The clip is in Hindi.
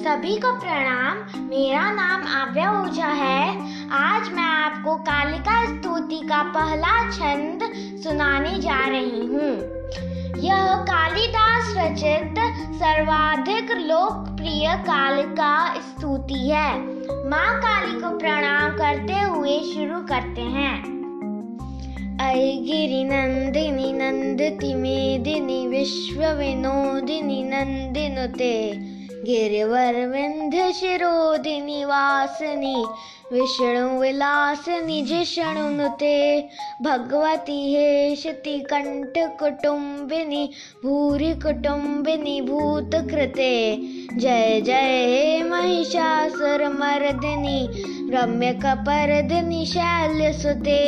सभी को प्रणाम। मेरा नाम आव्या ओझा है। आज मैं आपको कालिका स्तुति का पहला छंद सुनाने जा रही हूँ। यह कालिदास रचित सर्वाधिक लोकप्रिय कालिका स्तुति है। माँ काली को प्रणाम करते हुए शुरू करते हैं। ऐ गिरि नंदिनी नंदति मेदिनी विश्व विनोदिनी नंदिनुते। गिरिवर विंध्य शिरोदिनी वासिनी, विष्णु विलासिनी जिष्णुनुते भगवती हेशति कंठ कुटुंबिनी भूरि कुटुंबिनी भूत कृते। जय जय हे महिषासुर मर्दिनी रम्य कपर्दिनी शैल्य सुते